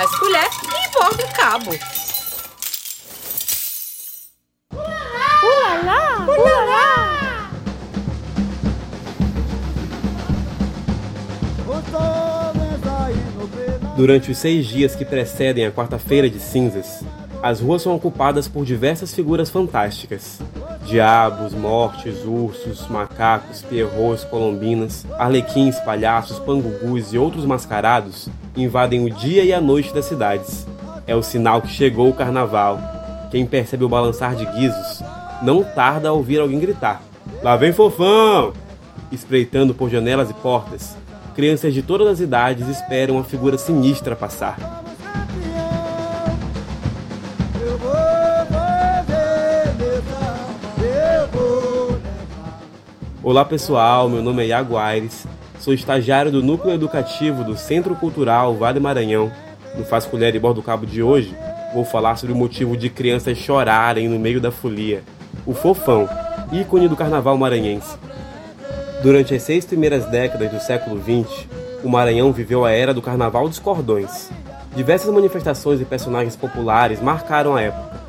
faz colher e borda o cabo. Ulala! Ulala! Durante os seis dias que precedem a quarta-feira de cinzas, as ruas são ocupadas por diversas figuras fantásticas. Diabos, mortes, ursos, macacos, pierrots, colombinas, arlequins, palhaços, pangugus e outros mascarados invadem o dia e a noite das cidades. É o sinal que chegou o carnaval. Quem percebe o balançar de guizos não tarda a ouvir alguém gritar: Lá vem fofão! Espreitando por janelas e portas, crianças de todas as idades esperam a figura sinistra passar. Olá pessoal, meu nome é Iago Aires, sou estagiário do Núcleo Educativo do Centro Cultural Vale Maranhão. No Faz Colher e Bordo Cabo de hoje, vou falar sobre o motivo de crianças chorarem no meio da folia. O fofão, ícone do carnaval maranhense. Durante as seis primeiras décadas do século XX, o Maranhão viveu a era do Carnaval dos Cordões. Diversas manifestações e personagens populares marcaram a época.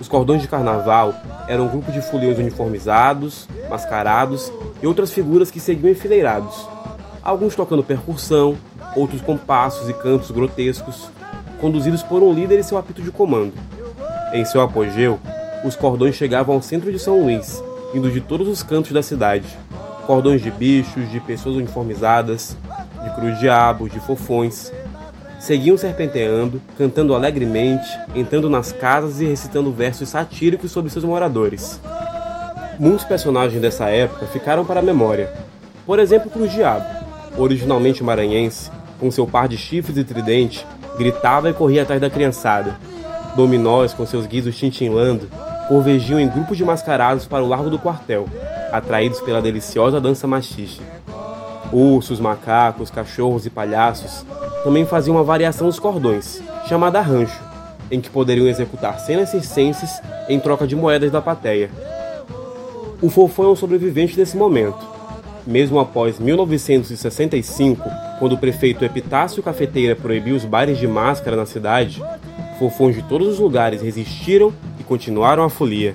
Os cordões de carnaval eram um grupo de foliões uniformizados, mascarados e outras figuras que seguiam enfileirados. Alguns tocando percussão, outros com passos e cantos grotescos, conduzidos por um líder e seu apito de comando. Em seu apogeu, os cordões chegavam ao centro de São Luís, vindo de todos os cantos da cidade cordões de bichos, de pessoas uniformizadas, de cruz-diabos, de fofões. Seguiam serpenteando, cantando alegremente, entrando nas casas e recitando versos satíricos sobre seus moradores. Muitos personagens dessa época ficaram para a memória. Por exemplo, Cruz-Diabo, originalmente maranhense, com seu par de chifres e tridente, gritava e corria atrás da criançada. Dominós, com seus guizos tintinlando, convergiam em grupos de mascarados para o largo do quartel, atraídos pela deliciosa dança machista. Ursos, macacos, cachorros e palhaços também faziam uma variação dos cordões, chamada rancho, em que poderiam executar cenas circenses em troca de moedas da plateia. O Fofão é um sobrevivente desse momento. Mesmo após 1965, quando o prefeito Epitácio Cafeteira proibiu os bailes de máscara na cidade, fofões de todos os lugares resistiram e continuaram a folia.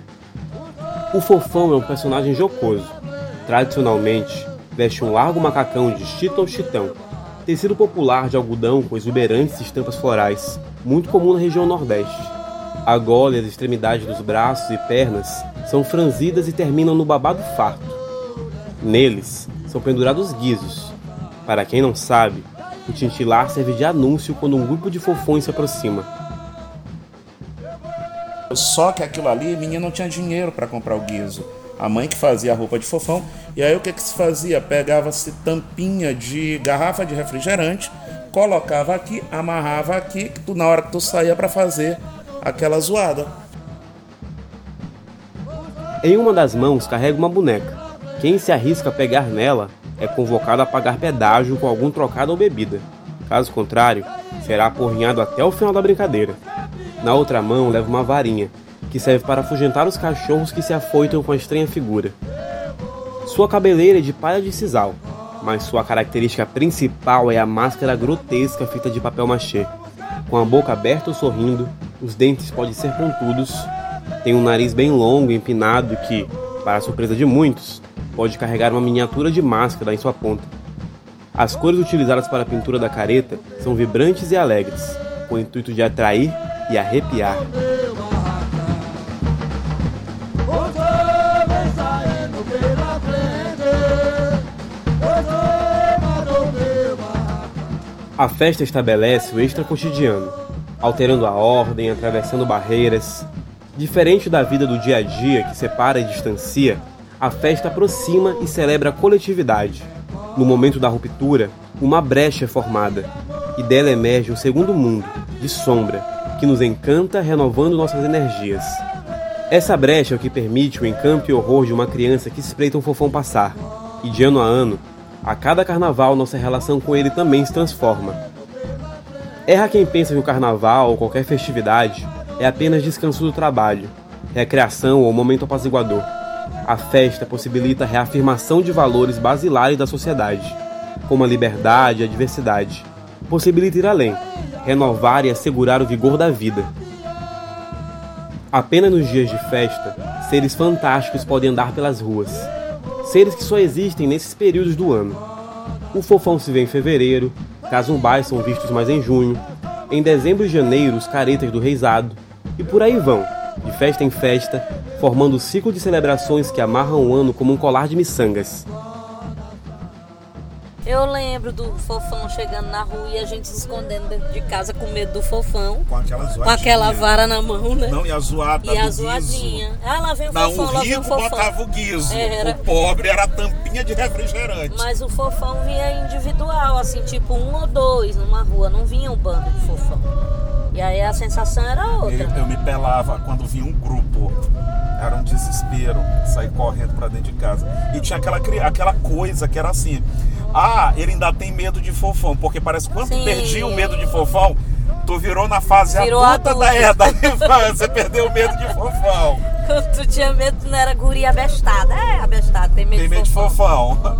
O Fofão é um personagem jocoso. Tradicionalmente, veste um largo macacão de chita ou chitão, tecido popular de algodão com exuberantes estampas florais, muito comum na região Nordeste. A gola e as extremidades dos braços e pernas são franzidas e terminam no babado farto. Neles são pendurados guizos. Para quem não sabe, o tintilar serve de anúncio quando um grupo de fofões se aproxima. Só que aquilo ali, menina não tinha dinheiro para comprar o guiso. A mãe que fazia a roupa de fofão. E aí o que, que se fazia? Pegava-se tampinha de garrafa de refrigerante, colocava aqui, amarrava aqui, que tu, na hora que tu saía para fazer aquela zoada. Em uma das mãos carrega uma boneca. Quem se arrisca a pegar nela é convocado a pagar pedágio com algum trocado ou bebida. Caso contrário, será apurrinhado até o final da brincadeira. Na outra mão leva uma varinha, que serve para afugentar os cachorros que se afoitam com a estranha figura. Sua cabeleira é de palha de sisal, mas sua característica principal é a máscara grotesca feita de papel machê. Com a boca aberta ou sorrindo, os dentes podem ser pontudos, tem um nariz bem longo e empinado que, para a surpresa de muitos, pode carregar uma miniatura de máscara em sua ponta. As cores utilizadas para a pintura da careta são vibrantes e alegres, com o intuito de atrair e arrepiar. A festa estabelece o extra cotidiano, alterando a ordem, atravessando barreiras. Diferente da vida do dia a dia que separa e distancia, a festa aproxima e celebra a coletividade. No momento da ruptura, uma brecha é formada, e dela emerge um segundo mundo, de sombra, que nos encanta, renovando nossas energias. Essa brecha é o que permite o encanto e horror de uma criança que espreita um fofão passar, e de ano a ano, a cada carnaval nossa relação com ele também se transforma. Erra quem pensa que o carnaval ou qualquer festividade é apenas descanso do trabalho, recreação ou momento apaziguador. A festa possibilita a reafirmação de valores basilares da sociedade, como a liberdade e a diversidade. Possibilita ir além, renovar e assegurar o vigor da vida. Apenas nos dias de festa, seres fantásticos podem andar pelas ruas. Seres que só existem nesses períodos do ano. O fofão se vê em fevereiro, casumbais são vistos mais em junho, em dezembro e janeiro os caretas do reisado, e por aí vão, de festa em festa, formando o ciclo de celebrações que amarram o ano como um colar de miçangas. Eu lembro do fofão chegando na rua e a gente se escondendo dentro de casa com medo do fofão. Com aquela zoadinha. Com aquela vara na mão, né? Não, e a zoada E a zoadinha. guizo. Ah, lá vem o Não, fofão, o lá vem o fofão. botava o guizo. Era. O pobre era a tampinha de refrigerante. Mas o fofão vinha individual, assim, tipo um ou dois numa rua, não vinha um bando de fofão. E aí a sensação era outra. Eu, eu me pelava quando vinha um grupo. Era um desespero sair correndo pra dentro de casa. E tinha aquela, aquela coisa que era assim. Ah, ele ainda tem medo de fofão. Porque parece que quando tu Sim. perdia o medo de fofão, tu virou na fase Virou adulta adulto. da, é, da infância. Você perdeu o medo de fofão. Quando tu tinha medo, tu não era guria abestada. É, abestada, tem medo, Tem medo de fofão.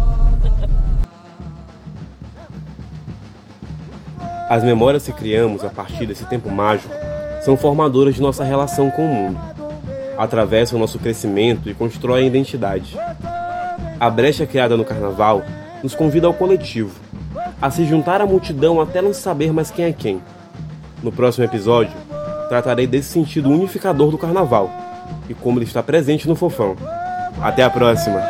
As memórias que criamos a partir desse tempo mágico são formadoras de nossa relação com o mundo. Atravessam nosso crescimento e constroem a identidade. A brecha criada no carnaval nos convida ao coletivo, a se juntar à multidão até não saber mais quem é quem. No próximo episódio, tratarei desse sentido unificador do carnaval e como ele está presente no fofão. Até a próxima!